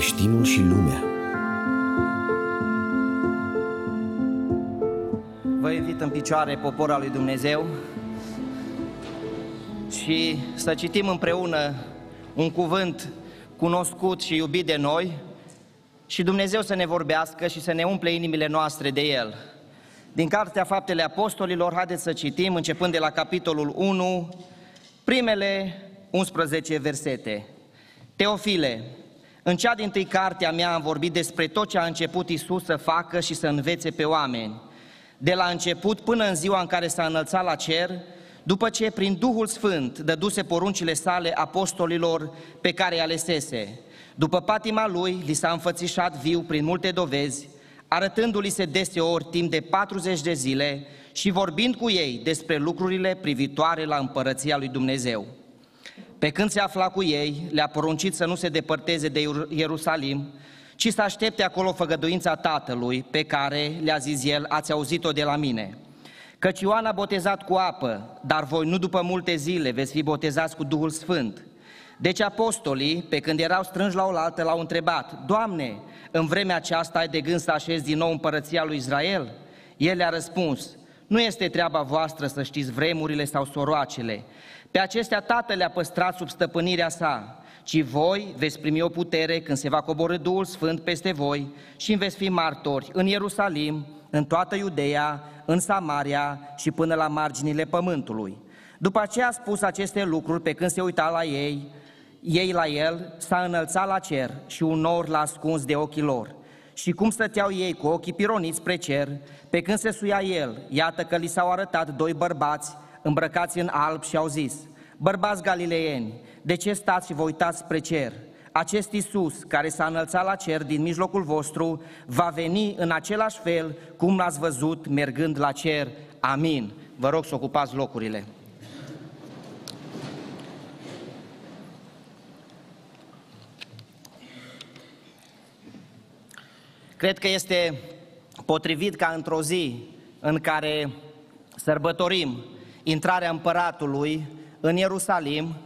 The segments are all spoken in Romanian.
Creștinul și lumea Vă invit în picioare poporul lui Dumnezeu și să citim împreună un cuvânt cunoscut și iubit de noi și Dumnezeu să ne vorbească și să ne umple inimile noastre de El. Din Cartea Faptele Apostolilor, haideți să citim, începând de la capitolul 1, primele 11 versete. Teofile, în cea din tâi cartea mea am vorbit despre tot ce a început Isus să facă și să învețe pe oameni. De la început până în ziua în care s-a înălțat la cer, după ce prin Duhul Sfânt dăduse poruncile sale apostolilor pe care îi alesese. După patima lui, li s-a înfățișat viu prin multe dovezi, arătându-li se deseori timp de 40 de zile și vorbind cu ei despre lucrurile privitoare la împărăția lui Dumnezeu. Pe când se afla cu ei, le-a poruncit să nu se depărteze de Ierusalim, ci să aștepte acolo făgăduința Tatălui, pe care, le-a zis el, ați auzit-o de la mine. Căci Ioan a botezat cu apă, dar voi nu după multe zile veți fi botezați cu Duhul Sfânt. Deci apostolii, pe când erau strânși la oaltă, l-au întrebat, Doamne, în vremea aceasta ai de gând să așezi din nou împărăția lui Israel? El le-a răspuns, nu este treaba voastră să știți vremurile sau soroacele. Pe acestea Tatăl le-a păstrat sub stăpânirea sa, ci voi veți primi o putere când se va coborâ Duhul Sfânt peste voi și veți fi martori în Ierusalim, în toată Iudeea, în Samaria și până la marginile pământului. După ce a spus aceste lucruri, pe când se uita la ei, ei la el, s-a înălțat la cer și un nor l-a ascuns de ochii lor. Și cum stăteau ei cu ochii pironiți spre cer, pe când se suia el, iată că li s-au arătat doi bărbați îmbrăcați în alb și au zis, Bărbați galileeni, de ce stați și vă uitați spre cer? Acest Iisus, care s-a înălțat la cer din mijlocul vostru, va veni în același fel cum l-ați văzut mergând la cer. Amin. Vă rog să ocupați locurile. Cred că este potrivit ca într-o zi în care sărbătorim intrarea împăratului în Ierusalim,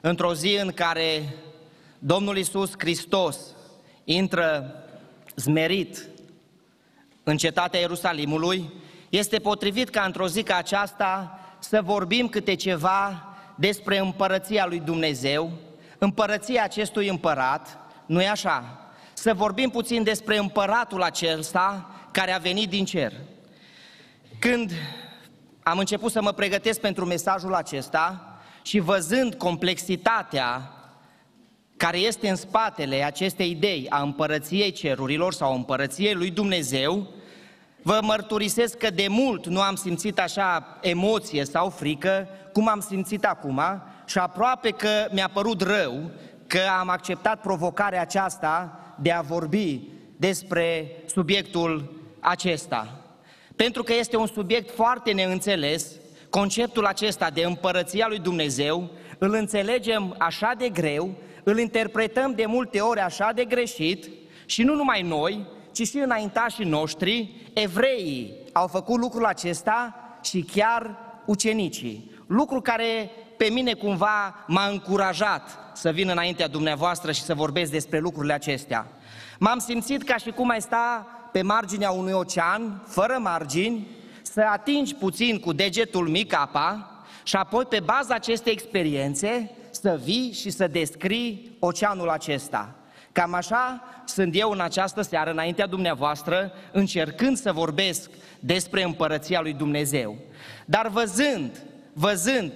într-o zi în care Domnul Isus Hristos intră zmerit în cetatea Ierusalimului, este potrivit ca într-o zi ca aceasta să vorbim câte ceva despre împărăția lui Dumnezeu, împărăția acestui împărat, nu-i așa? Să vorbim puțin despre împăratul acesta care a venit din cer. Când am început să mă pregătesc pentru mesajul acesta și văzând complexitatea care este în spatele acestei idei a împărăției cerurilor sau a împărăției lui Dumnezeu, vă mărturisesc că de mult nu am simțit așa emoție sau frică cum am simțit acum și aproape că mi-a părut rău că am acceptat provocarea aceasta de a vorbi despre subiectul acesta. Pentru că este un subiect foarte neînțeles, conceptul acesta de împărăția lui Dumnezeu, îl înțelegem așa de greu, îl interpretăm de multe ori așa de greșit și nu numai noi, ci și înaintașii noștri, evreii au făcut lucrul acesta și chiar ucenicii. Lucru care pe mine cumva m-a încurajat să vin înaintea dumneavoastră și să vorbesc despre lucrurile acestea. M-am simțit ca și cum ai sta pe marginea unui ocean, fără margini, să atingi puțin cu degetul mic apa și apoi pe baza acestei experiențe să vii și să descrii oceanul acesta. Cam așa sunt eu în această seară, înaintea dumneavoastră, încercând să vorbesc despre împărăția lui Dumnezeu. Dar văzând, văzând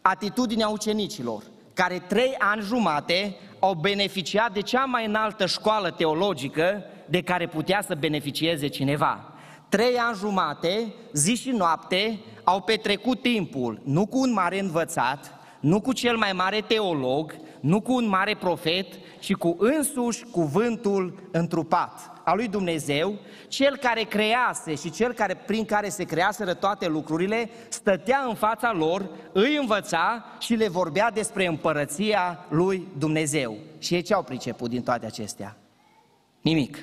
atitudinea ucenicilor, care trei ani jumate au beneficiat de cea mai înaltă școală teologică de care putea să beneficieze cineva. Trei ani jumate, zi și noapte, au petrecut timpul, nu cu un mare învățat, nu cu cel mai mare teolog, nu cu un mare profet, ci cu însuși cuvântul întrupat al lui Dumnezeu, cel care crease și cel care, prin care se creaseră toate lucrurile, stătea în fața lor, îi învăța și le vorbea despre împărăția lui Dumnezeu. Și ei ce au priceput din toate acestea? Nimic.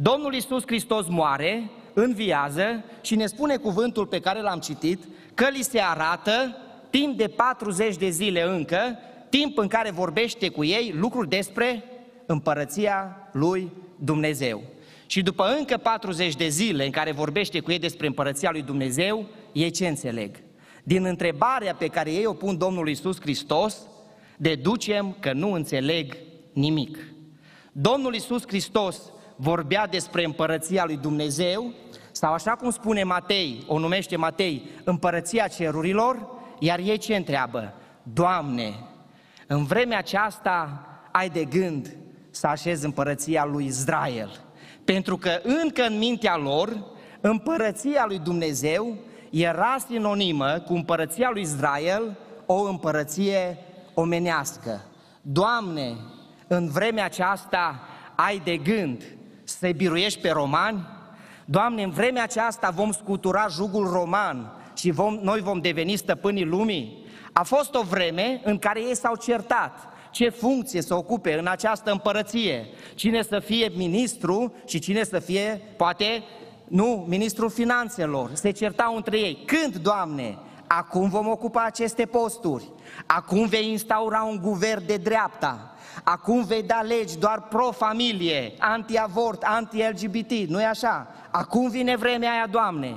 Domnul Iisus Hristos moare, înviază și ne spune cuvântul pe care l-am citit, că li se arată timp de 40 de zile încă, timp în care vorbește cu ei lucruri despre împărăția lui Dumnezeu. Și după încă 40 de zile în care vorbește cu ei despre împărăția lui Dumnezeu, ei ce înțeleg? Din întrebarea pe care ei o pun Domnului Isus Hristos, deducem că nu înțeleg nimic. Domnul Isus Hristos vorbea despre împărăția lui Dumnezeu, sau așa cum spune Matei, o numește Matei, împărăția cerurilor, iar ei ce întreabă? Doamne, în vremea aceasta ai de gând să așezi împărăția lui Israel. Pentru că încă în mintea lor, împărăția lui Dumnezeu era sinonimă cu împărăția lui Israel, o împărăție omenească. Doamne, în vremea aceasta ai de gând să-i biruiești pe romani? Doamne, în vremea aceasta vom scutura jugul roman și vom, noi vom deveni stăpânii lumii? A fost o vreme în care ei s-au certat ce funcție să ocupe în această împărăție, cine să fie ministru și cine să fie, poate, nu, ministrul finanțelor. Se certau între ei. Când, Doamne, acum vom ocupa aceste posturi, acum vei instaura un guvern de dreapta, acum vei da legi doar pro-familie, anti-avort, anti-LGBT, nu-i așa? Acum vine vremea aia, Doamne.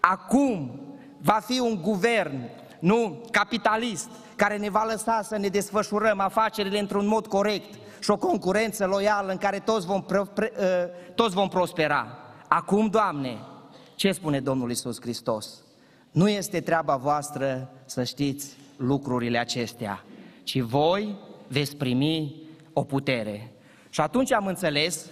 Acum va fi un guvern, nu, capitalist, care ne va lăsa să ne desfășurăm afacerile într-un mod corect și o concurență loială în care toți vom, pre, pre, uh, toți vom prospera. Acum, Doamne, ce spune Domnul Isus Hristos? Nu este treaba voastră să știți lucrurile acestea, ci voi veți primi o putere. Și atunci am înțeles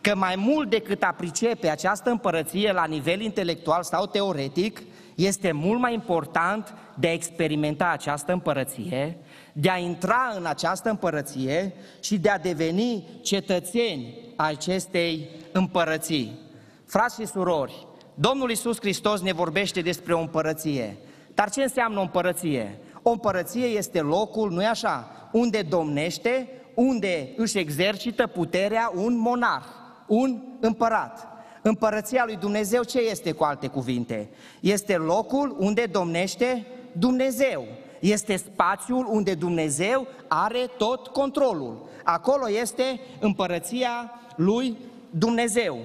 că mai mult decât a pricepe această împărăție la nivel intelectual sau teoretic, este mult mai important de a experimenta această împărăție, de a intra în această împărăție și de a deveni cetățeni acestei împărății. Frați și surori, Domnul Isus Hristos ne vorbește despre o împărăție. Dar ce înseamnă o împărăție? O împărăție este locul, nu-i așa, unde domnește, unde își exercită puterea un monar, un împărat. Împărăția lui Dumnezeu ce este cu alte cuvinte? Este locul unde domnește Dumnezeu. Este spațiul unde Dumnezeu are tot controlul. Acolo este împărăția lui Dumnezeu.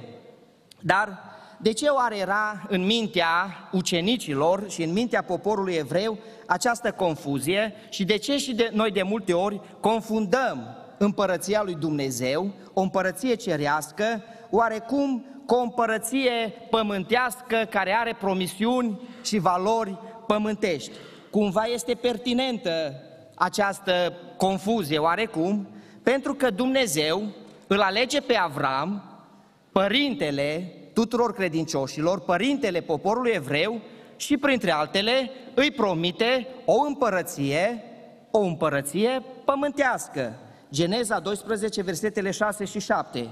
Dar de ce oare era în mintea ucenicilor și în mintea poporului evreu această confuzie și de ce și de, noi de multe ori confundăm împărăția lui Dumnezeu, o împărăție cerească, oarecum cu o împărăție pământească care are promisiuni și valori pământești. Cumva este pertinentă această confuzie, oarecum, pentru că Dumnezeu îl alege pe Avram, părintele tuturor credincioșilor, părintele poporului evreu și, printre altele, îi promite o împărăție, o împărăție pământească. Geneza 12, versetele 6 și 7.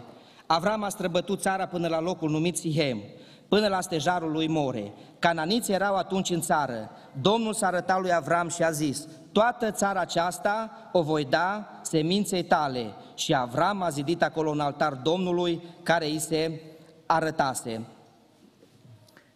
Avram a străbătut țara până la locul numit Sihem, până la stejarul lui More. Cananiți erau atunci în țară. Domnul s-a arătat lui Avram și a zis, toată țara aceasta o voi da seminței tale. Și Avram a zidit acolo un altar Domnului care îi se arătase.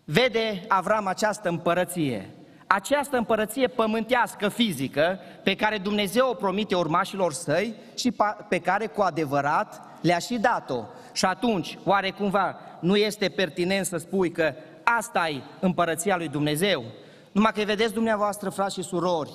Vede Avram această împărăție, această împărăție pământească, fizică, pe care Dumnezeu o promite urmașilor săi și pe care cu adevărat le-a și dat-o. Și atunci, oare cumva nu este pertinent să spui că asta e împărăția lui Dumnezeu? Numai că vedeți dumneavoastră, frați și surori,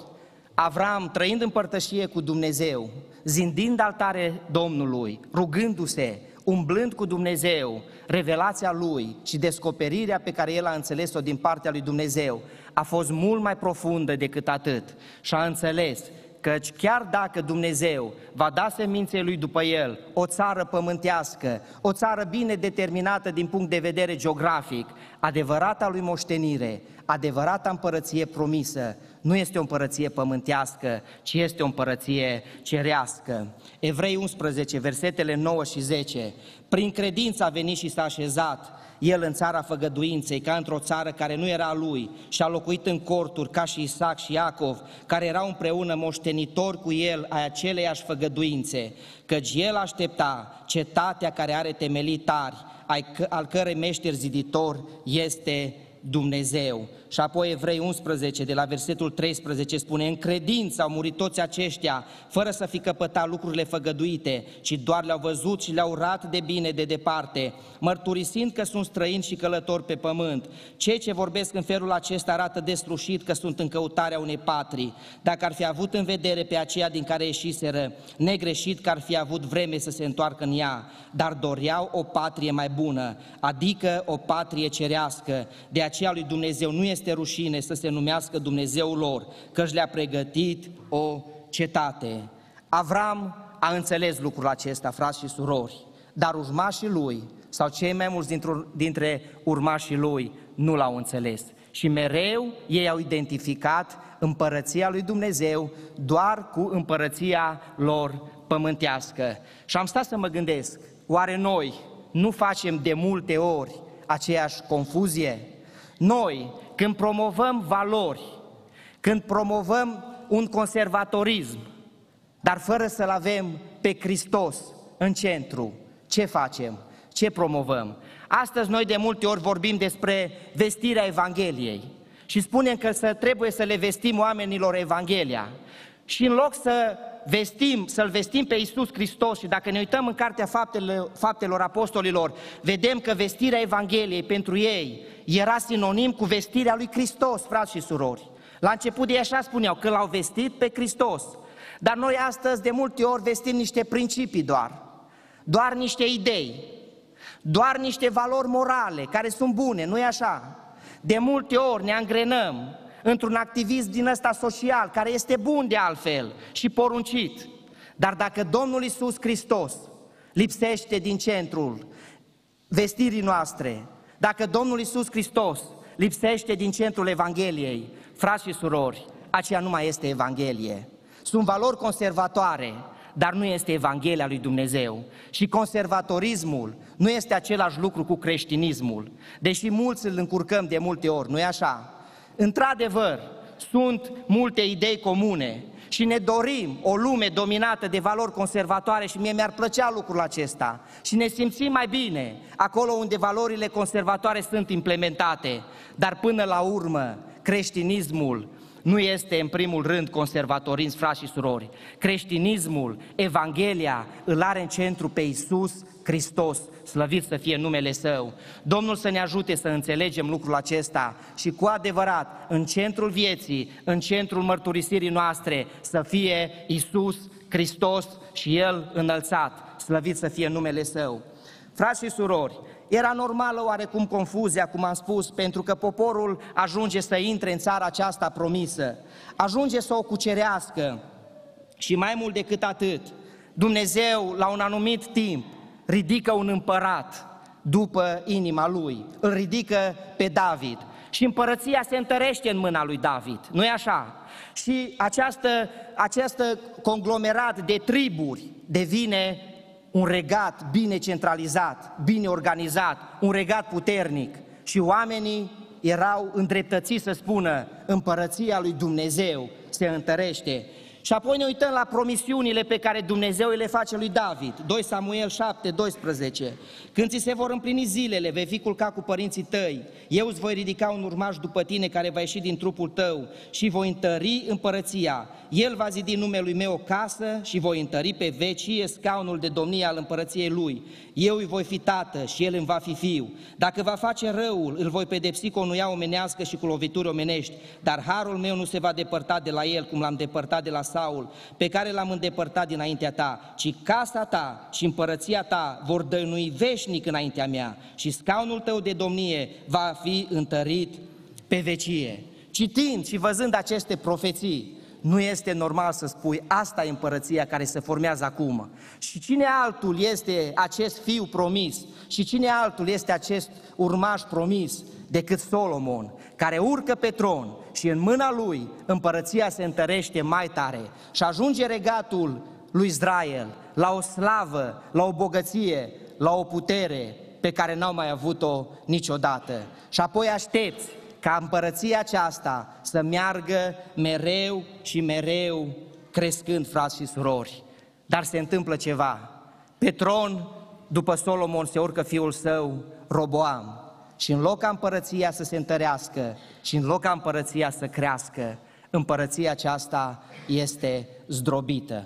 Avram, trăind în părtășie cu Dumnezeu, zindind altare Domnului, rugându-se, umblând cu Dumnezeu, revelația Lui și descoperirea pe care El a înțeles-o din partea lui Dumnezeu a fost mult mai profundă decât atât. Și a înțeles Căci chiar dacă Dumnezeu va da seminței lui după el o țară pământească, o țară bine determinată din punct de vedere geografic, adevărata lui moștenire, adevărata împărăție promisă, nu este o împărăție pământească, ci este o împărăție cerească. Evrei 11, versetele 9 și 10. Prin credință a venit și s-a așezat el în țara făgăduinței, ca într-o țară care nu era lui, și a locuit în corturi ca și Isaac și Iacov, care erau împreună moștenitori cu el ai aceleiași făgăduințe, căci el aștepta cetatea care are temelii tari, al cărei meșter ziditor este Dumnezeu. Și apoi Evrei 11, de la versetul 13, spune, în credință au murit toți aceștia, fără să fi căpătat lucrurile făgăduite, ci doar le-au văzut și le-au rat de bine de departe, mărturisind că sunt străini și călători pe pământ. Cei ce vorbesc în felul acesta arată deslușit că sunt în căutarea unei patrii. Dacă ar fi avut în vedere pe aceea din care ieșiseră, negreșit că ar fi avut vreme să se întoarcă în ea, dar doreau o patrie mai bună, adică o patrie cerească. De aceea lui Dumnezeu nu este rușine să se numească Dumnezeul lor, că își le-a pregătit o cetate. Avram a înțeles lucrul acesta, frați și surori, dar urmașii lui, sau cei mai mulți dintre urmașii lui, nu l-au înțeles. Și mereu ei au identificat împărăția lui Dumnezeu doar cu împărăția lor pământească. Și am stat să mă gândesc, oare noi nu facem de multe ori aceeași confuzie? Noi, când promovăm valori, când promovăm un conservatorism, dar fără să-L avem pe Hristos în centru, ce facem? Ce promovăm? Astăzi noi de multe ori vorbim despre vestirea Evangheliei și spunem că să, trebuie să le vestim oamenilor Evanghelia. Și în loc să vestim, să-L vestim pe Iisus Hristos și dacă ne uităm în Cartea Faptelor, Faptelor Apostolilor, vedem că vestirea Evangheliei pentru ei era sinonim cu vestirea lui Hristos, frați și surori. La început ei așa spuneau, că l-au vestit pe Hristos. Dar noi astăzi de multe ori vestim niște principii doar, doar niște idei, doar niște valori morale care sunt bune, nu-i așa? De multe ori ne angrenăm într-un activism din ăsta social, care este bun de altfel și poruncit. Dar dacă Domnul Isus Hristos lipsește din centrul vestirii noastre, dacă Domnul Isus Hristos lipsește din centrul Evangheliei, frați și surori, aceea nu mai este Evanghelie. Sunt valori conservatoare, dar nu este Evanghelia lui Dumnezeu. Și conservatorismul nu este același lucru cu creștinismul, deși mulți îl încurcăm de multe ori, nu-i așa? Într-adevăr, sunt multe idei comune și ne dorim o lume dominată de valori conservatoare și mie mi-ar plăcea lucrul acesta. Și ne simțim mai bine acolo unde valorile conservatoare sunt implementate. Dar până la urmă, creștinismul nu este în primul rând conservatorism, frați și surori. Creștinismul, Evanghelia, îl are în centru pe Isus Hristos, slăvit să fie numele Său. Domnul să ne ajute să înțelegem lucrul acesta și cu adevărat, în centrul vieții, în centrul mărturisirii noastre, să fie Isus Hristos și El înălțat, slăvit să fie numele Său. Frați și surori, era normală oarecum confuzia, cum am spus, pentru că poporul ajunge să intre în țara aceasta promisă, ajunge să o cucerească. Și mai mult decât atât, Dumnezeu, la un anumit timp, ridică un împărat după inima lui, îl ridică pe David. Și împărăția se întărește în mâna lui David, nu-i așa? Și această, această conglomerat de triburi devine un regat bine centralizat, bine organizat, un regat puternic. Și oamenii erau îndreptățiți să spună împărăția lui Dumnezeu se întărește și apoi ne uităm la promisiunile pe care Dumnezeu le face lui David. 2 Samuel 7, 12. Când ți se vor împlini zilele, vei fi culcat cu părinții tăi. Eu îți voi ridica un urmaș după tine care va ieși din trupul tău și voi întări împărăția. El va zidi numelui meu o casă și voi întări pe vecie scaunul de domnie al împărăției lui. Eu îi voi fi tată și el îmi va fi fiu. Dacă va face răul, îl voi pedepsi cu o nuia omenească și cu lovituri omenești, dar harul meu nu se va depărta de la el cum l-am depărtat de la Saul, pe care l-am îndepărtat dinaintea ta, ci casa ta și împărăția ta vor dănui veșnic înaintea mea și scaunul tău de domnie va fi întărit pe vecie. Citind și văzând aceste profeții, nu este normal să spui asta e împărăția care se formează acum. Și cine altul este acest fiu promis? Și cine altul este acest urmaș promis decât Solomon, care urcă pe tron și în mâna lui împărăția se întărește mai tare și ajunge regatul lui Israel la o slavă, la o bogăție, la o putere pe care n-au mai avut-o niciodată. Și apoi aștepți ca împărăția aceasta să meargă mereu și mereu crescând, frați și surori. Dar se întâmplă ceva. Pe tron, după Solomon, se urcă fiul său, Roboam. Și în loc ca împărăția să se întărească și în loc ca împărăția să crească, împărăția aceasta este zdrobită,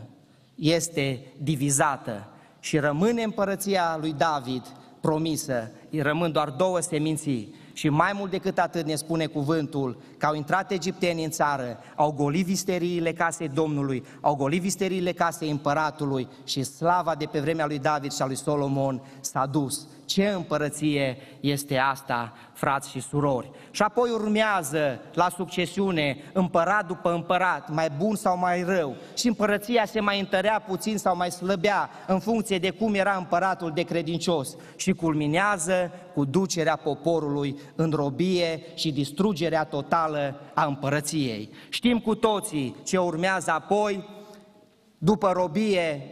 este divizată și rămâne împărăția lui David promisă, îi rămân doar două seminții și mai mult decât atât ne spune cuvântul că au intrat egiptenii în țară, au golit visteriile casei Domnului, au golit visteriile casei împăratului și slava de pe vremea lui David și a lui Solomon s-a dus. Ce împărăție este asta, frați și surori? Și apoi urmează la succesiune împărat după împărat, mai bun sau mai rău. Și împărăția se mai întărea puțin sau mai slăbea în funcție de cum era împăratul de credincios. Și culminează cu ducerea poporului în robie și distrugerea totală a împărăției. Știm cu toții ce urmează apoi, după robie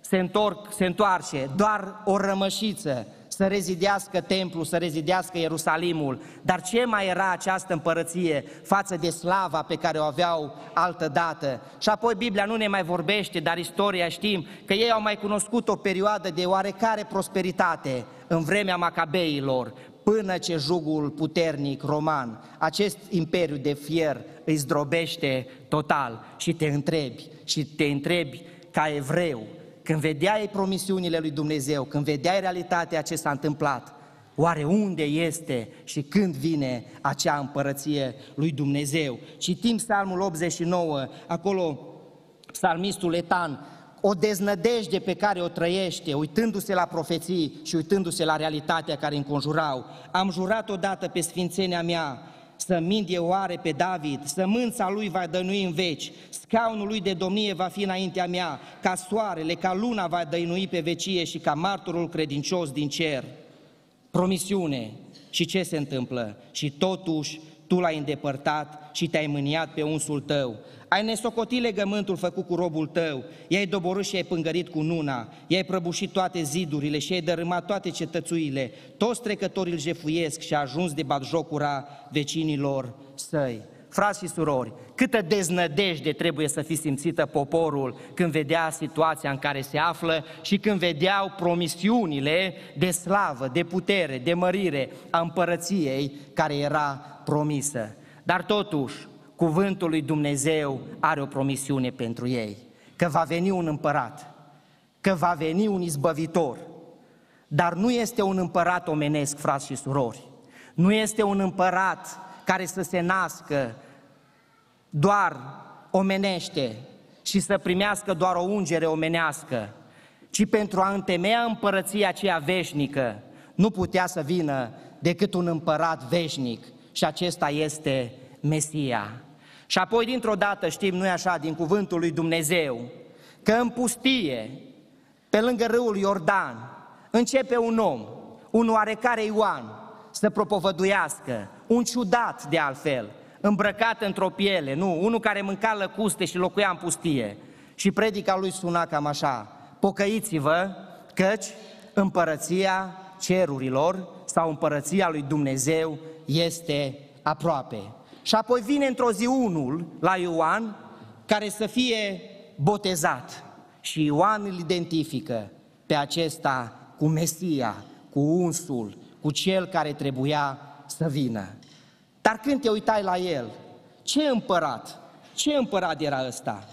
se, întorc, se întoarce doar o rămășiță să rezidească templul, să rezidească Ierusalimul. Dar ce mai era această împărăție față de slava pe care o aveau altă dată? Și apoi Biblia nu ne mai vorbește, dar istoria știm că ei au mai cunoscut o perioadă de oarecare prosperitate în vremea Macabeilor, până ce jugul puternic roman, acest imperiu de fier îi zdrobește total și te întrebi, și te întrebi ca evreu, când vedeai promisiunile lui Dumnezeu, când vedeai realitatea ce s-a întâmplat, oare unde este și când vine acea împărăție lui Dumnezeu? Citim Psalmul 89, acolo psalmistul Etan, o deznădejde pe care o trăiește, uitându-se la profeții și uitându-se la realitatea care înconjurau. Am jurat odată pe sfințenia mea, să mint oare pe David, sămânța lui va dănui în veci, scaunul lui de domnie va fi înaintea mea, ca soarele, ca luna va dăinui pe vecie și ca martorul credincios din cer. Promisiune. Și ce se întâmplă? Și totuși tu l-ai îndepărtat și te-ai mâniat pe unsul tău. Ai nesocotit legământul făcut cu robul tău, i-ai doborât și ai pângărit cu nuna, i-ai prăbușit toate zidurile și ai dărâmat toate cetățuile, toți trecătorii îl jefuiesc și a ajuns de jocura vecinilor săi. Frați și surori, câtă deznădejde trebuie să fi simțită poporul când vedea situația în care se află și când vedeau promisiunile de slavă, de putere, de mărire a împărăției care era promisă. Dar totuși, cuvântul lui Dumnezeu are o promisiune pentru ei, că va veni un împărat, că va veni un izbăvitor, dar nu este un împărat omenesc, frați și surori, nu este un împărat care să se nască doar omenește și să primească doar o ungere omenească, ci pentru a întemeia împărăția aceea veșnică, nu putea să vină decât un împărat veșnic și acesta este Mesia. Și apoi, dintr-o dată, știm, nu-i așa, din cuvântul lui Dumnezeu, că în pustie, pe lângă râul Iordan, începe un om, un oarecare Ioan, să propovăduiască, un ciudat de altfel, îmbrăcat într-o piele, nu, unul care mânca lăcuste și locuia în pustie. Și predica lui suna cam așa, pocăiți-vă, căci împărăția cerurilor sau împărăția lui Dumnezeu este aproape. Și apoi vine într-o zi unul la Ioan care să fie botezat. Și Ioan îl identifică pe acesta cu Mesia, cu unsul, cu cel care trebuia să vină. Dar când te uitai la el, ce împărat, ce împărat era ăsta?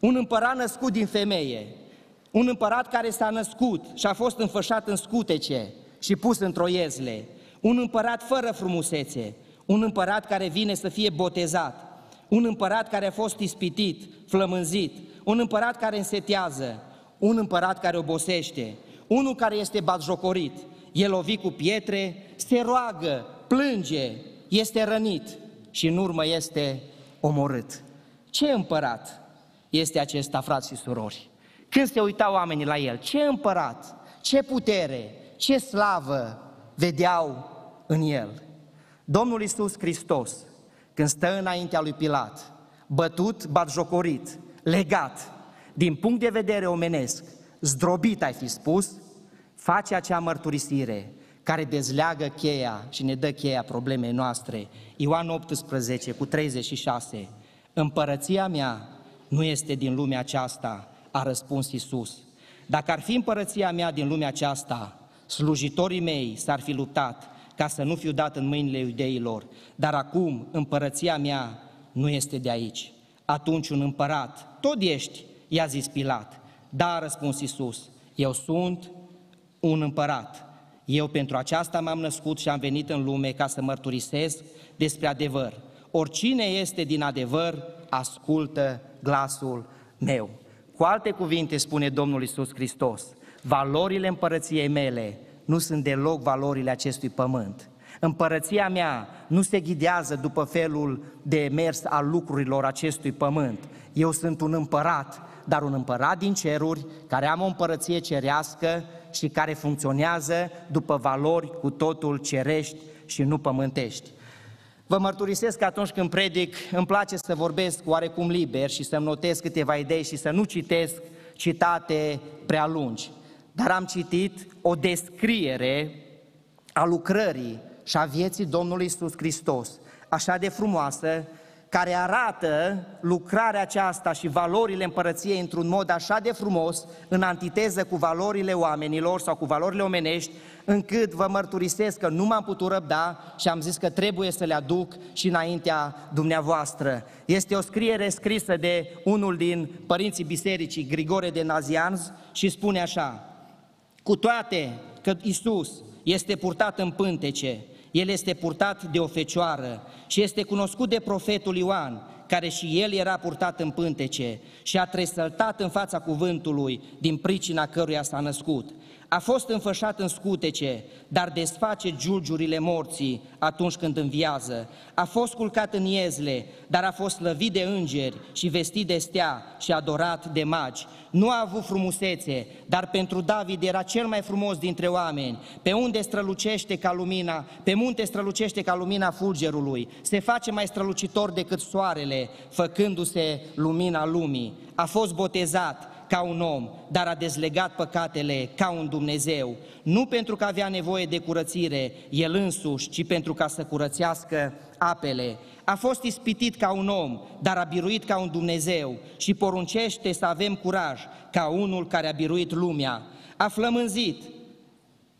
Un împărat născut din femeie, un împărat care s-a născut și a fost înfășat în scutece și pus într-o iezle, un împărat fără frumusețe, un împărat care vine să fie botezat, un împărat care a fost ispitit, flămânzit, un împărat care însetează, un împărat care obosește, unul care este batjocorit, el lovi cu pietre, se roagă, plânge, este rănit și în urmă este omorât. Ce împărat este acesta, frați și surori? Când se uitau oamenii la el, ce împărat, ce putere, ce slavă vedeau în el? Domnul Iisus Hristos, când stă înaintea lui Pilat, bătut, batjocorit, legat, din punct de vedere omenesc, zdrobit ai fi spus, face acea mărturisire care dezleagă cheia și ne dă cheia problemei noastre. Ioan 18 cu 36. Împărăția mea nu este din lumea aceasta, a răspuns Isus. Dacă ar fi împărăția mea din lumea aceasta, slujitorii mei s-ar fi luptat ca să nu fiu dat în mâinile iudeilor, dar acum împărăția mea nu este de aici. Atunci un împărat, tot ești, i-a zis Pilat. Da, a răspuns Iisus, eu sunt un împărat. Eu pentru aceasta m-am născut și am venit în lume ca să mărturisesc despre adevăr. Oricine este din adevăr, ascultă glasul meu. Cu alte cuvinte spune Domnul Isus Hristos, valorile împărăției mele nu sunt deloc valorile acestui pământ. Împărăția mea nu se ghidează după felul de mers al lucrurilor acestui pământ. Eu sunt un împărat, dar un împărat din ceruri, care am o împărăție cerească și care funcționează după valori cu totul cerești și nu pământești. Vă mărturisesc că atunci când predic, îmi place să vorbesc oarecum liber și să-mi notez câteva idei și să nu citesc citate prea lungi. Dar am citit o descriere a lucrării și a vieții Domnului Isus Hristos, așa de frumoasă, care arată lucrarea aceasta și valorile împărăției într-un mod așa de frumos, în antiteză cu valorile oamenilor sau cu valorile omenești, încât vă mărturisesc că nu m-am putut răbda și am zis că trebuie să le aduc și înaintea dumneavoastră. Este o scriere scrisă de unul din părinții bisericii, Grigore de Nazianz, și spune așa, cu toate că Isus este purtat în pântece, el este purtat de o fecioară și este cunoscut de profetul Ioan, care și el era purtat în pântece și a tresăltat în fața cuvântului din pricina căruia s-a născut. A fost înfășat în scutece, dar desface giulgiurile morții atunci când înviază. A fost culcat în iezle, dar a fost slăvit de îngeri și vestit de stea și adorat de magi. Nu a avut frumusețe, dar pentru David era cel mai frumos dintre oameni. Pe unde strălucește ca lumina, pe munte strălucește ca lumina fulgerului. Se face mai strălucitor decât soarele, făcându-se lumina lumii. A fost botezat, ca un om, dar a dezlegat păcatele ca un Dumnezeu, nu pentru că avea nevoie de curățire el însuși, ci pentru ca să curățească apele. A fost ispitit ca un om, dar a biruit ca un Dumnezeu și poruncește să avem curaj ca unul care a biruit lumea. A flămânzit,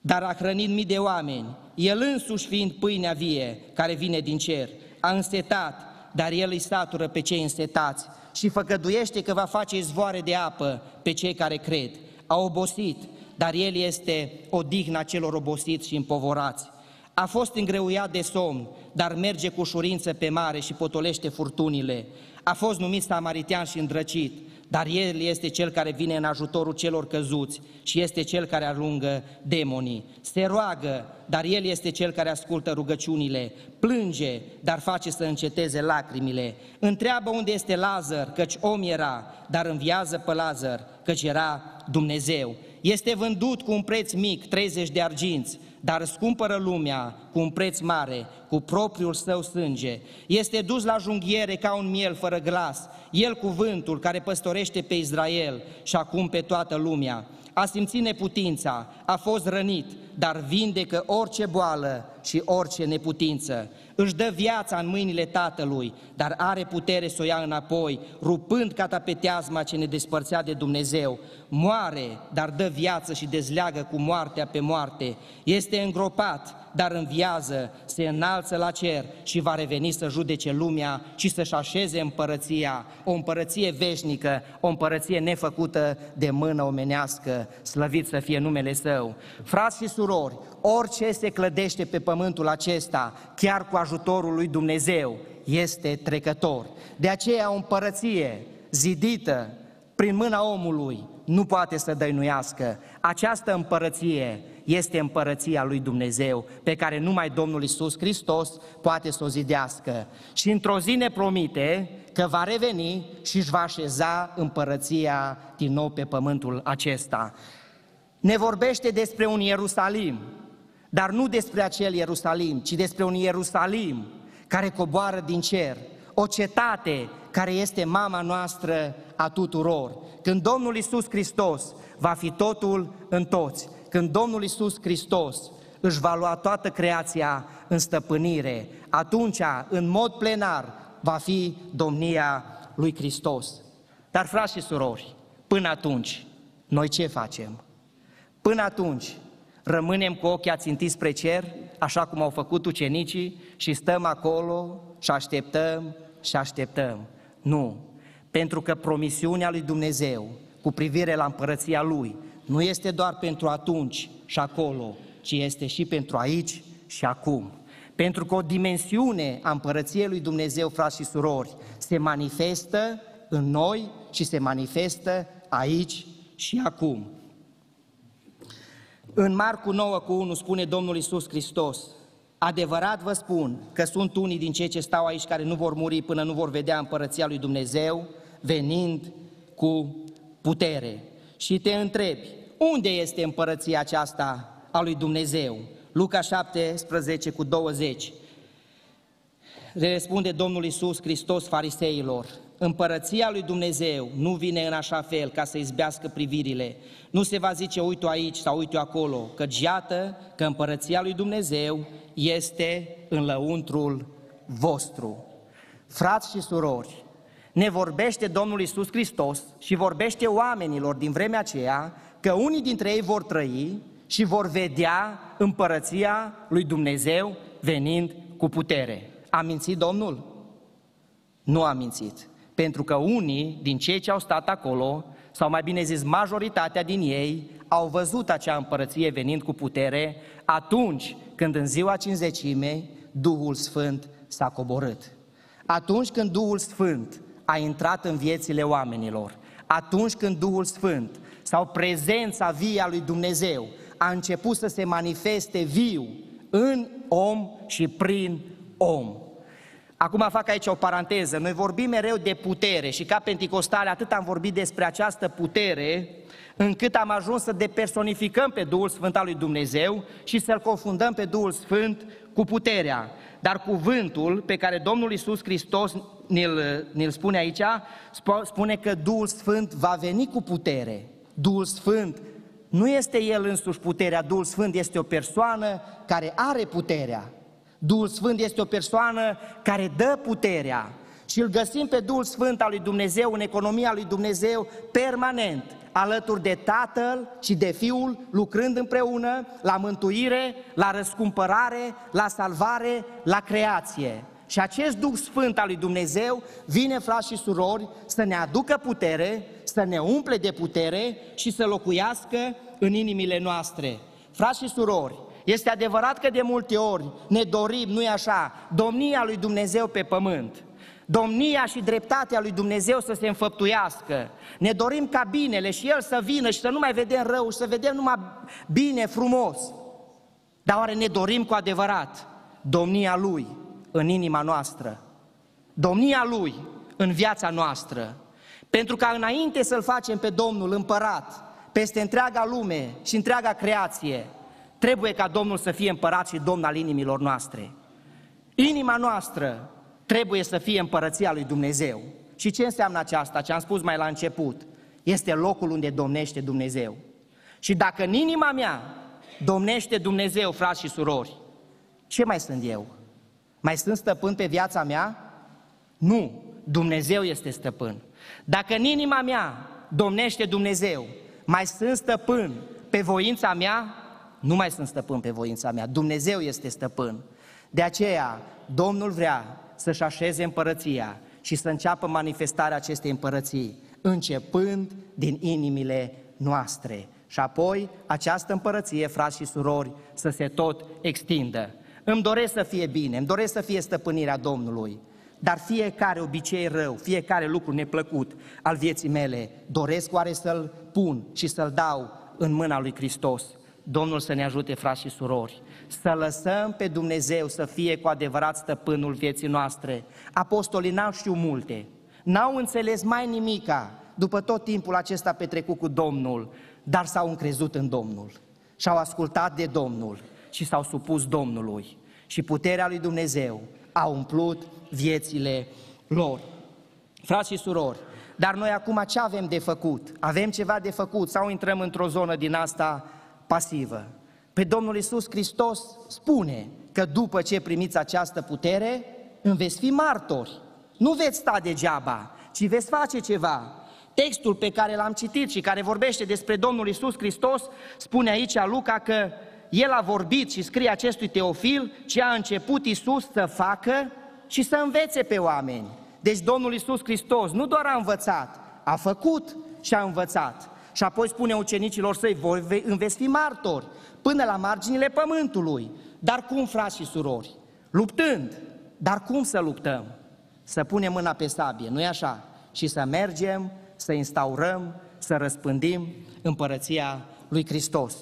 dar a hrănit mii de oameni, el însuși fiind pâinea vie care vine din cer. A însetat, dar el îi satură pe cei însetați și făgăduiește că va face izvoare de apă pe cei care cred. A obosit, dar El este odihna celor obosiți și împovorați. A fost îngreuiat de somn, dar merge cu ușurință pe mare și potolește furtunile. A fost numit samaritean și îndrăcit, dar El este Cel care vine în ajutorul celor căzuți și este Cel care alungă demonii. Se roagă, dar El este Cel care ascultă rugăciunile. Plânge, dar face să înceteze lacrimile. Întreabă unde este Lazar, căci om era, dar înviază pe Lazar, căci era Dumnezeu. Este vândut cu un preț mic, 30 de arginți, dar scumpără lumea cu un preț mare, cu propriul său sânge. Este dus la junghiere ca un miel fără glas, el cuvântul care păstorește pe Israel și acum pe toată lumea. A simțit neputința, a fost rănit, dar vindecă orice boală și orice neputință. Își dă viața în mâinile Tatălui, dar are putere să o ia înapoi, rupând catapeteazma ce ne despărțea de Dumnezeu. Moare, dar dă viață și dezleagă cu moartea pe moarte. Este îngropat, dar înviază, se înalță la cer și va reveni să judece lumea și să-și așeze împărăția, o împărăție veșnică, o împărăție nefăcută de mână omenească, slăvit să fie numele Său. Frați și surori, orice se clădește pe pământul acesta, chiar cu ajutorul lui Dumnezeu, este trecător. De aceea o împărăție zidită prin mâna omului nu poate să dăinuiască. Această împărăție este împărăția lui Dumnezeu, pe care numai Domnul Isus Hristos poate să o zidească. Și într-o zi ne promite că va reveni și își va așeza împărăția din nou pe pământul acesta. Ne vorbește despre un Ierusalim, dar nu despre acel Ierusalim, ci despre un Ierusalim care coboară din cer, o cetate care este mama noastră a tuturor. Când Domnul Isus Hristos va fi totul în toți, când Domnul Isus Hristos își va lua toată creația în stăpânire, atunci, în mod plenar, va fi domnia lui Hristos. Dar, frați și surori, până atunci, noi ce facem? Până atunci, Rămânem cu ochii ațintiți spre cer, așa cum au făcut ucenicii, și stăm acolo și așteptăm și așteptăm. Nu, pentru că promisiunea lui Dumnezeu cu privire la împărăția Lui nu este doar pentru atunci și acolo, ci este și pentru aici și acum. Pentru că o dimensiune a împărăției lui Dumnezeu, frați și surori, se manifestă în noi și se manifestă aici și acum. În Marcu 9 cu 1 spune Domnul Isus Hristos, Adevărat vă spun că sunt unii din cei ce stau aici care nu vor muri până nu vor vedea împărăția lui Dumnezeu venind cu putere. Și te întrebi, unde este împărăția aceasta a lui Dumnezeu? Luca 17 cu 20. Le răspunde Domnul Isus Hristos fariseilor, împărăția lui Dumnezeu nu vine în așa fel ca să izbească privirile. Nu se va zice uite aici sau uite acolo, că iată că împărăția lui Dumnezeu este în lăuntrul vostru. Frați și surori, ne vorbește Domnul Isus Hristos și vorbește oamenilor din vremea aceea că unii dintre ei vor trăi și vor vedea împărăția lui Dumnezeu venind cu putere. A mințit Domnul? Nu a mințit. Pentru că unii din cei ce au stat acolo, sau mai bine zis majoritatea din ei, au văzut acea împărăție venind cu putere atunci când în ziua cinzecimei Duhul Sfânt s-a coborât. Atunci când Duhul Sfânt a intrat în viețile oamenilor, atunci când Duhul Sfânt sau prezența vie a lui Dumnezeu a început să se manifeste viu în om și prin om. Acum fac aici o paranteză. Noi vorbim mereu de putere și ca penticostale atât am vorbit despre această putere încât am ajuns să depersonificăm pe Duhul Sfânt al lui Dumnezeu și să-L confundăm pe Duhul Sfânt cu puterea. Dar cuvântul pe care Domnul Isus Hristos ne-l, ne spune aici, spune că Duhul Sfânt va veni cu putere. Duhul Sfânt nu este El însuși puterea, Duhul Sfânt este o persoană care are puterea. Duhul Sfânt este o persoană care dă puterea și îl găsim pe Duhul Sfânt al lui Dumnezeu în economia lui Dumnezeu permanent, alături de Tatăl și de Fiul, lucrând împreună la mântuire, la răscumpărare, la salvare, la creație. Și acest Duh Sfânt al lui Dumnezeu vine, frați și surori, să ne aducă putere, să ne umple de putere și să locuiască în inimile noastre. Frați și surori, este adevărat că de multe ori ne dorim, nu-i așa, domnia lui Dumnezeu pe pământ. Domnia și dreptatea lui Dumnezeu să se înfăptuiască. Ne dorim ca binele și El să vină și să nu mai vedem rău și să vedem numai bine, frumos. Dar oare ne dorim cu adevărat domnia Lui în inima noastră? Domnia Lui în viața noastră? Pentru ca înainte să-L facem pe Domnul împărat peste întreaga lume și întreaga creație, Trebuie ca Domnul să fie împărat și Domn al inimilor noastre. Inima noastră trebuie să fie împărăția lui Dumnezeu. Și ce înseamnă aceasta? Ce am spus mai la început. Este locul unde domnește Dumnezeu. Și dacă în inima mea domnește Dumnezeu, frați și surori, ce mai sunt eu? Mai sunt stăpân pe viața mea? Nu, Dumnezeu este stăpân. Dacă în inima mea domnește Dumnezeu, mai sunt stăpân pe voința mea? Nu mai sunt stăpân pe voința mea, Dumnezeu este stăpân. De aceea, Domnul vrea să-și așeze împărăția și să înceapă manifestarea acestei împărății, începând din inimile noastre. Și apoi această împărăție, frați și surori, să se tot extindă. Îmi doresc să fie bine, îmi doresc să fie stăpânirea Domnului, dar fiecare obicei rău, fiecare lucru neplăcut al vieții mele, doresc oare să-l pun și să-l dau în mâna lui Hristos. Domnul să ne ajute, frați și surori, să lăsăm pe Dumnezeu să fie cu adevărat stăpânul vieții noastre. Apostolii n-au știut multe, n-au înțeles mai nimica după tot timpul acesta petrecut cu Domnul, dar s-au încrezut în Domnul și au ascultat de Domnul și s-au supus Domnului. Și puterea lui Dumnezeu a umplut viețile lor. Frați și surori, dar noi acum ce avem de făcut? Avem ceva de făcut sau intrăm într-o zonă din asta pasivă. Pe Domnul Isus Hristos spune că după ce primiți această putere, îmi veți fi martori. Nu veți sta degeaba, ci veți face ceva. Textul pe care l-am citit și care vorbește despre Domnul Isus Hristos spune aici Luca că el a vorbit și scrie acestui Teofil ce a început Isus să facă și să învețe pe oameni. Deci Domnul Isus Hristos nu doar a învățat, a făcut și a învățat. Și apoi spune ucenicilor săi, voi înveți fi martori până la marginile pământului. Dar cum, frați și surori? Luptând. Dar cum să luptăm? Să punem mâna pe sabie, nu-i așa? Și să mergem, să instaurăm, să răspândim împărăția lui Hristos.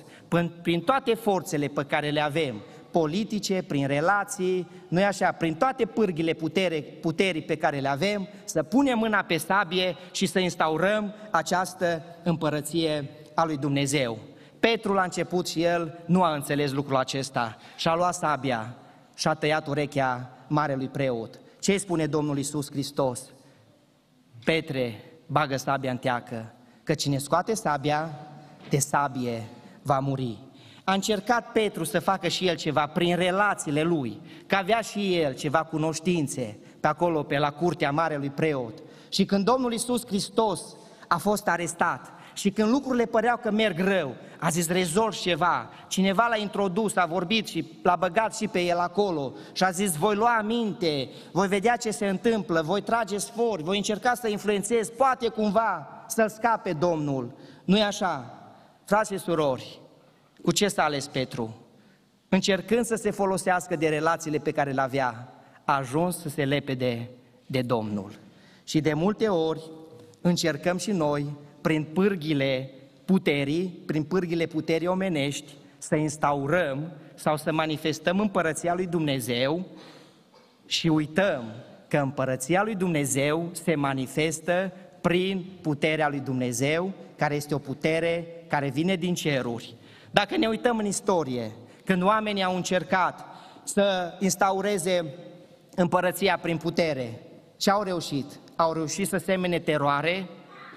Prin toate forțele pe care le avem, politice, prin relații, nu e așa, prin toate pârghile putere, puterii pe care le avem, să punem mâna pe sabie și să instaurăm această împărăție a lui Dumnezeu. Petru la început și el nu a înțeles lucrul acesta și a luat sabia și a tăiat urechea marelui preot. Ce spune Domnul Isus Hristos? Petre, bagă sabia în teacă, că cine scoate sabia, de sabie va muri. A încercat Petru să facă și el ceva prin relațiile lui, că avea și el ceva cunoștințe pe acolo, pe la curtea marelui preot. Și când Domnul Isus Hristos a fost arestat și când lucrurile păreau că merg rău, a zis rezolv ceva, cineva l-a introdus, a vorbit și l-a băgat și pe el acolo și a zis voi lua aminte, voi vedea ce se întâmplă, voi trage sfori, voi încerca să influențez, poate cumva să-l scape Domnul. nu e așa? Frați și surori, cu ce s-a ales Petru? Încercând să se folosească de relațiile pe care le avea, a ajuns să se lepede de Domnul. Și de multe ori încercăm și noi, prin pârghile puterii, prin pârghile puterii omenești, să instaurăm sau să manifestăm împărăția lui Dumnezeu și uităm că împărăția lui Dumnezeu se manifestă prin puterea lui Dumnezeu, care este o putere care vine din ceruri. Dacă ne uităm în istorie, când oamenii au încercat să instaureze împărăția prin putere, ce au reușit? Au reușit să semene teroare,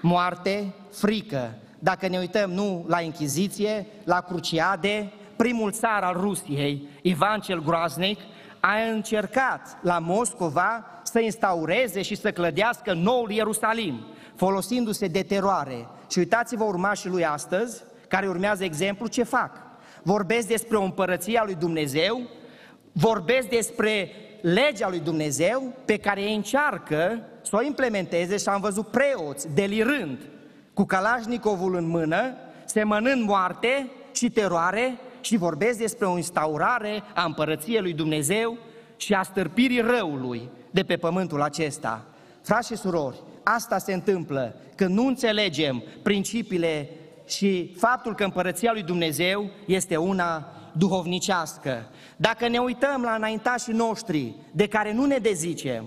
moarte, frică. Dacă ne uităm nu la Inchiziție, la Cruciade, primul țar al Rusiei, Ivan cel Groaznic, a încercat la Moscova să instaureze și să clădească noul Ierusalim, folosindu-se de teroare. Și uitați-vă urmașii lui astăzi, care urmează exemplu, ce fac? Vorbesc despre o împărăție a lui Dumnezeu, vorbesc despre legea lui Dumnezeu pe care ei încearcă să o implementeze și am văzut preoți delirând cu Kalashnikovul în mână, semănând moarte și teroare și vorbesc despre o instaurare a împărăției lui Dumnezeu și a stârpirii răului de pe pământul acesta. Frați și surori, asta se întâmplă când nu înțelegem principiile și faptul că împărăția lui Dumnezeu este una duhovnicească. Dacă ne uităm la înaintașii noștri, de care nu ne dezicem,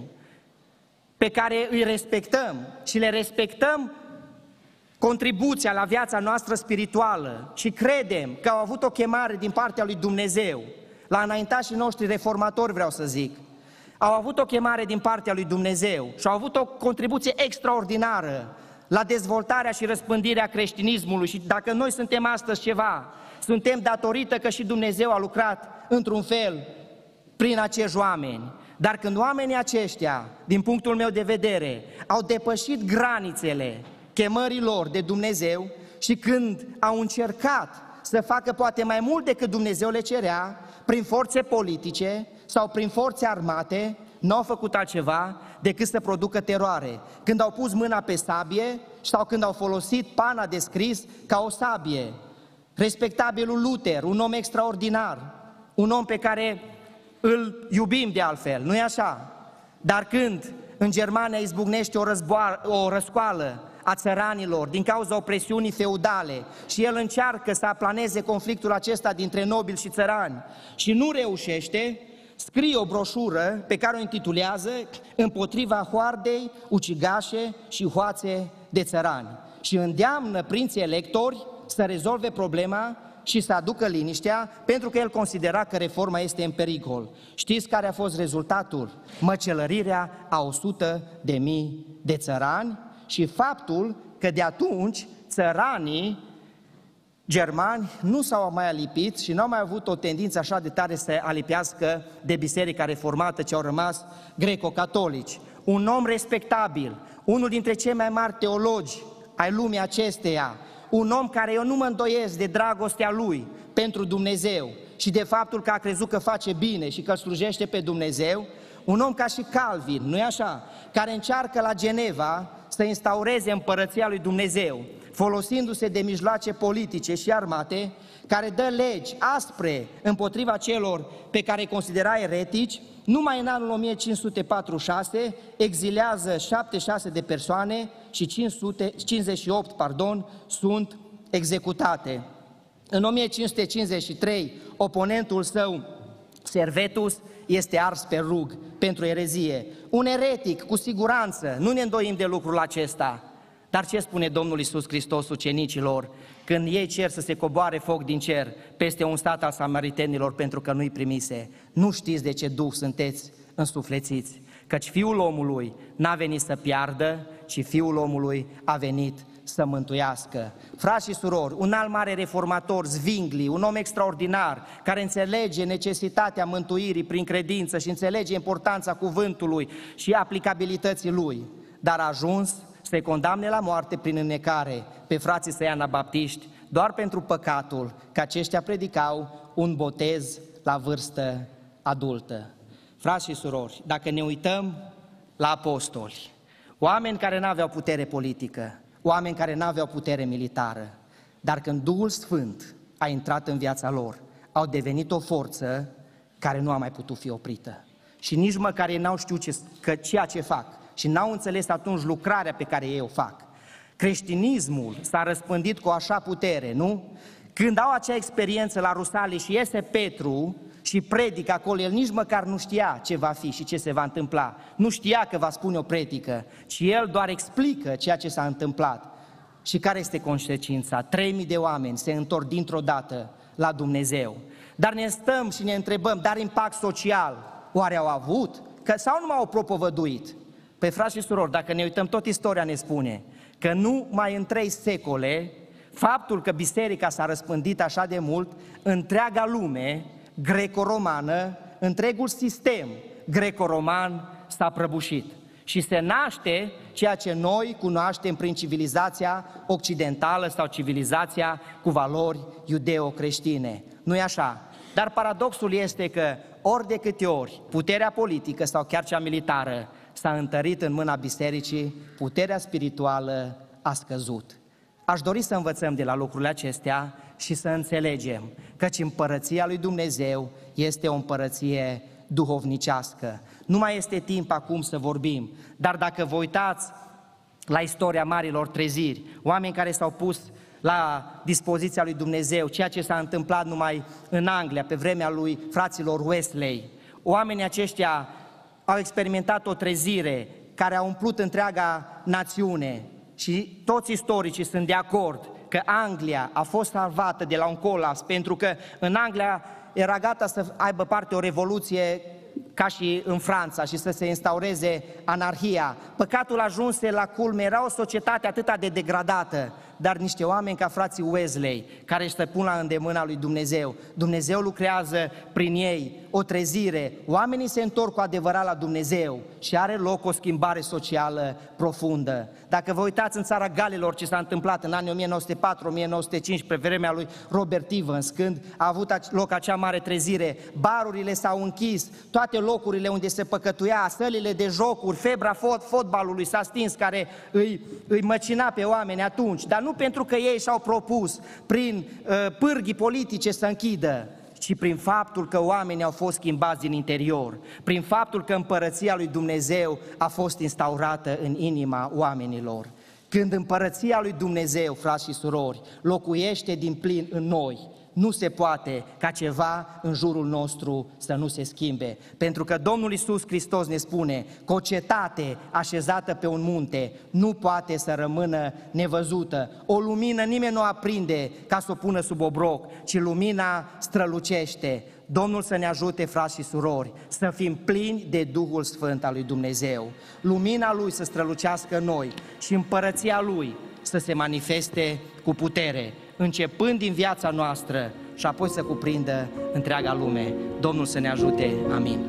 pe care îi respectăm și le respectăm contribuția la viața noastră spirituală și credem că au avut o chemare din partea lui Dumnezeu, la înaintașii noștri reformatori vreau să zic, au avut o chemare din partea lui Dumnezeu și au avut o contribuție extraordinară la dezvoltarea și răspândirea creștinismului și dacă noi suntem astăzi ceva, suntem datorită că și Dumnezeu a lucrat într-un fel prin acești oameni. Dar când oamenii aceștia, din punctul meu de vedere, au depășit granițele chemării lor de Dumnezeu și când au încercat să facă poate mai mult decât Dumnezeu le cerea, prin forțe politice sau prin forțe armate, nu au făcut altceva decât să producă teroare. Când au pus mâna pe sabie sau când au folosit pana de scris ca o sabie. Respectabilul Luther, un om extraordinar, un om pe care îl iubim de altfel, nu-i așa? Dar când în Germania izbucnește o, războa- o răscoală a țăranilor din cauza opresiunii feudale și el încearcă să aplaneze conflictul acesta dintre nobili și țărani și nu reușește, scrie o broșură pe care o intitulează Împotriva hoardei, ucigașe și hoațe de țărani și îndeamnă prinții electori să rezolve problema și să aducă liniștea, pentru că el considera că reforma este în pericol. Știți care a fost rezultatul? Măcelărirea a 100 de mii de țărani și faptul că de atunci țăranii germani nu s-au mai alipit și nu au mai avut o tendință așa de tare să alipească de biserica reformată ce au rămas greco-catolici. Un om respectabil, unul dintre cei mai mari teologi ai lumii acesteia, un om care eu nu mă îndoiesc de dragostea lui pentru Dumnezeu, și de faptul că a crezut că face bine și că slujește pe Dumnezeu, un om ca și Calvin, nu-i așa, care încearcă la Geneva să instaureze împărăția lui Dumnezeu, folosindu-se de mijloace politice și armate, care dă legi aspre împotriva celor pe care îi considera eretici, numai în anul 1546 exilează 76 de persoane și 558 pardon, sunt executate. În 1553, oponentul său, Servetus, este ars pe rug pentru erezie. Un eretic, cu siguranță, nu ne îndoim de lucrul acesta. Dar ce spune Domnul Isus Hristos ucenicilor când ei cer să se coboare foc din cer peste un stat al samaritenilor pentru că nu-i primise? Nu știți de ce duh sunteți însuflețiți, căci Fiul omului n-a venit să piardă, ci Fiul omului a venit să mântuiască. Frați și surori, un alt mare reformator, Zvingli, un om extraordinar, care înțelege necesitatea mântuirii prin credință și înțelege importanța cuvântului și aplicabilității lui, dar a ajuns să condamne la moarte prin înnecare pe frații săi anabaptiști, doar pentru păcatul că aceștia predicau un botez la vârstă adultă. Frați și surori, dacă ne uităm la apostoli, oameni care nu aveau putere politică, oameni care nu aveau putere militară, dar când Duhul Sfânt a intrat în viața lor, au devenit o forță care nu a mai putut fi oprită. Și nici măcar ei n-au știut ce, că ceea ce fac și n-au înțeles atunci lucrarea pe care ei o fac. Creștinismul s-a răspândit cu așa putere, nu? Când au acea experiență la Rusale și iese Petru și predică acolo, el nici măcar nu știa ce va fi și ce se va întâmpla. Nu știa că va spune o predică, ci el doar explică ceea ce s-a întâmplat. Și care este consecința? 3000 de oameni se întorc dintr-o dată la Dumnezeu. Dar ne stăm și ne întrebăm, dar impact social oare au avut? Că, sau nu m-au propovăduit? Pe frați și surori, dacă ne uităm, tot istoria ne spune că nu mai în trei secole, faptul că biserica s-a răspândit așa de mult, întreaga lume greco-romană, întregul sistem greco-roman s-a prăbușit. Și se naște ceea ce noi cunoaștem prin civilizația occidentală sau civilizația cu valori iudeo-creștine. nu e așa? Dar paradoxul este că ori de câte ori puterea politică sau chiar cea militară s-a întărit în mâna bisericii, puterea spirituală a scăzut. Aș dori să învățăm de la lucrurile acestea și să înțelegem căci împărăția lui Dumnezeu este o împărăție duhovnicească. Nu mai este timp acum să vorbim, dar dacă vă uitați la istoria marilor treziri, oameni care s-au pus la dispoziția lui Dumnezeu, ceea ce s-a întâmplat numai în Anglia, pe vremea lui fraților Wesley. Oamenii aceștia au experimentat o trezire care a umplut întreaga națiune. Și toți istoricii sunt de acord că Anglia a fost salvată de la un colaps pentru că în Anglia era gata să aibă parte o revoluție ca și în Franța și să se instaureze anarhia. Păcatul ajunse la culme, era o societate atât de degradată, dar niște oameni ca frații Wesley, care își pun la îndemâna lui Dumnezeu. Dumnezeu lucrează prin ei o trezire, oamenii se întorc cu adevărat la Dumnezeu și are loc o schimbare socială profundă. Dacă vă uitați în țara Galilor ce s-a întâmplat în anii 1904-1905 pe vremea lui Robert Evans, când a avut loc acea mare trezire, barurile s-au închis, toate locurile unde se păcătuia, sălile de jocuri, febra fot, fotbalului s-a stins care îi, îi măcina pe oameni atunci, dar nu pentru că ei și-au propus prin uh, pârghii politice să închidă, ci prin faptul că oamenii au fost schimbați din interior, prin faptul că împărăția lui Dumnezeu a fost instaurată în inima oamenilor. Când împărăția lui Dumnezeu, frați și surori, locuiește din plin în noi, nu se poate ca ceva în jurul nostru să nu se schimbe. Pentru că Domnul Isus Hristos ne spune că o cetate așezată pe un munte nu poate să rămână nevăzută. O lumină nimeni nu aprinde ca să o pună sub obroc, ci lumina strălucește. Domnul să ne ajute, frați și surori, să fim plini de Duhul Sfânt al lui Dumnezeu. Lumina Lui să strălucească în noi și împărăția Lui să se manifeste cu putere începând din viața noastră și apoi să cuprindă întreaga lume. Domnul să ne ajute. Amin.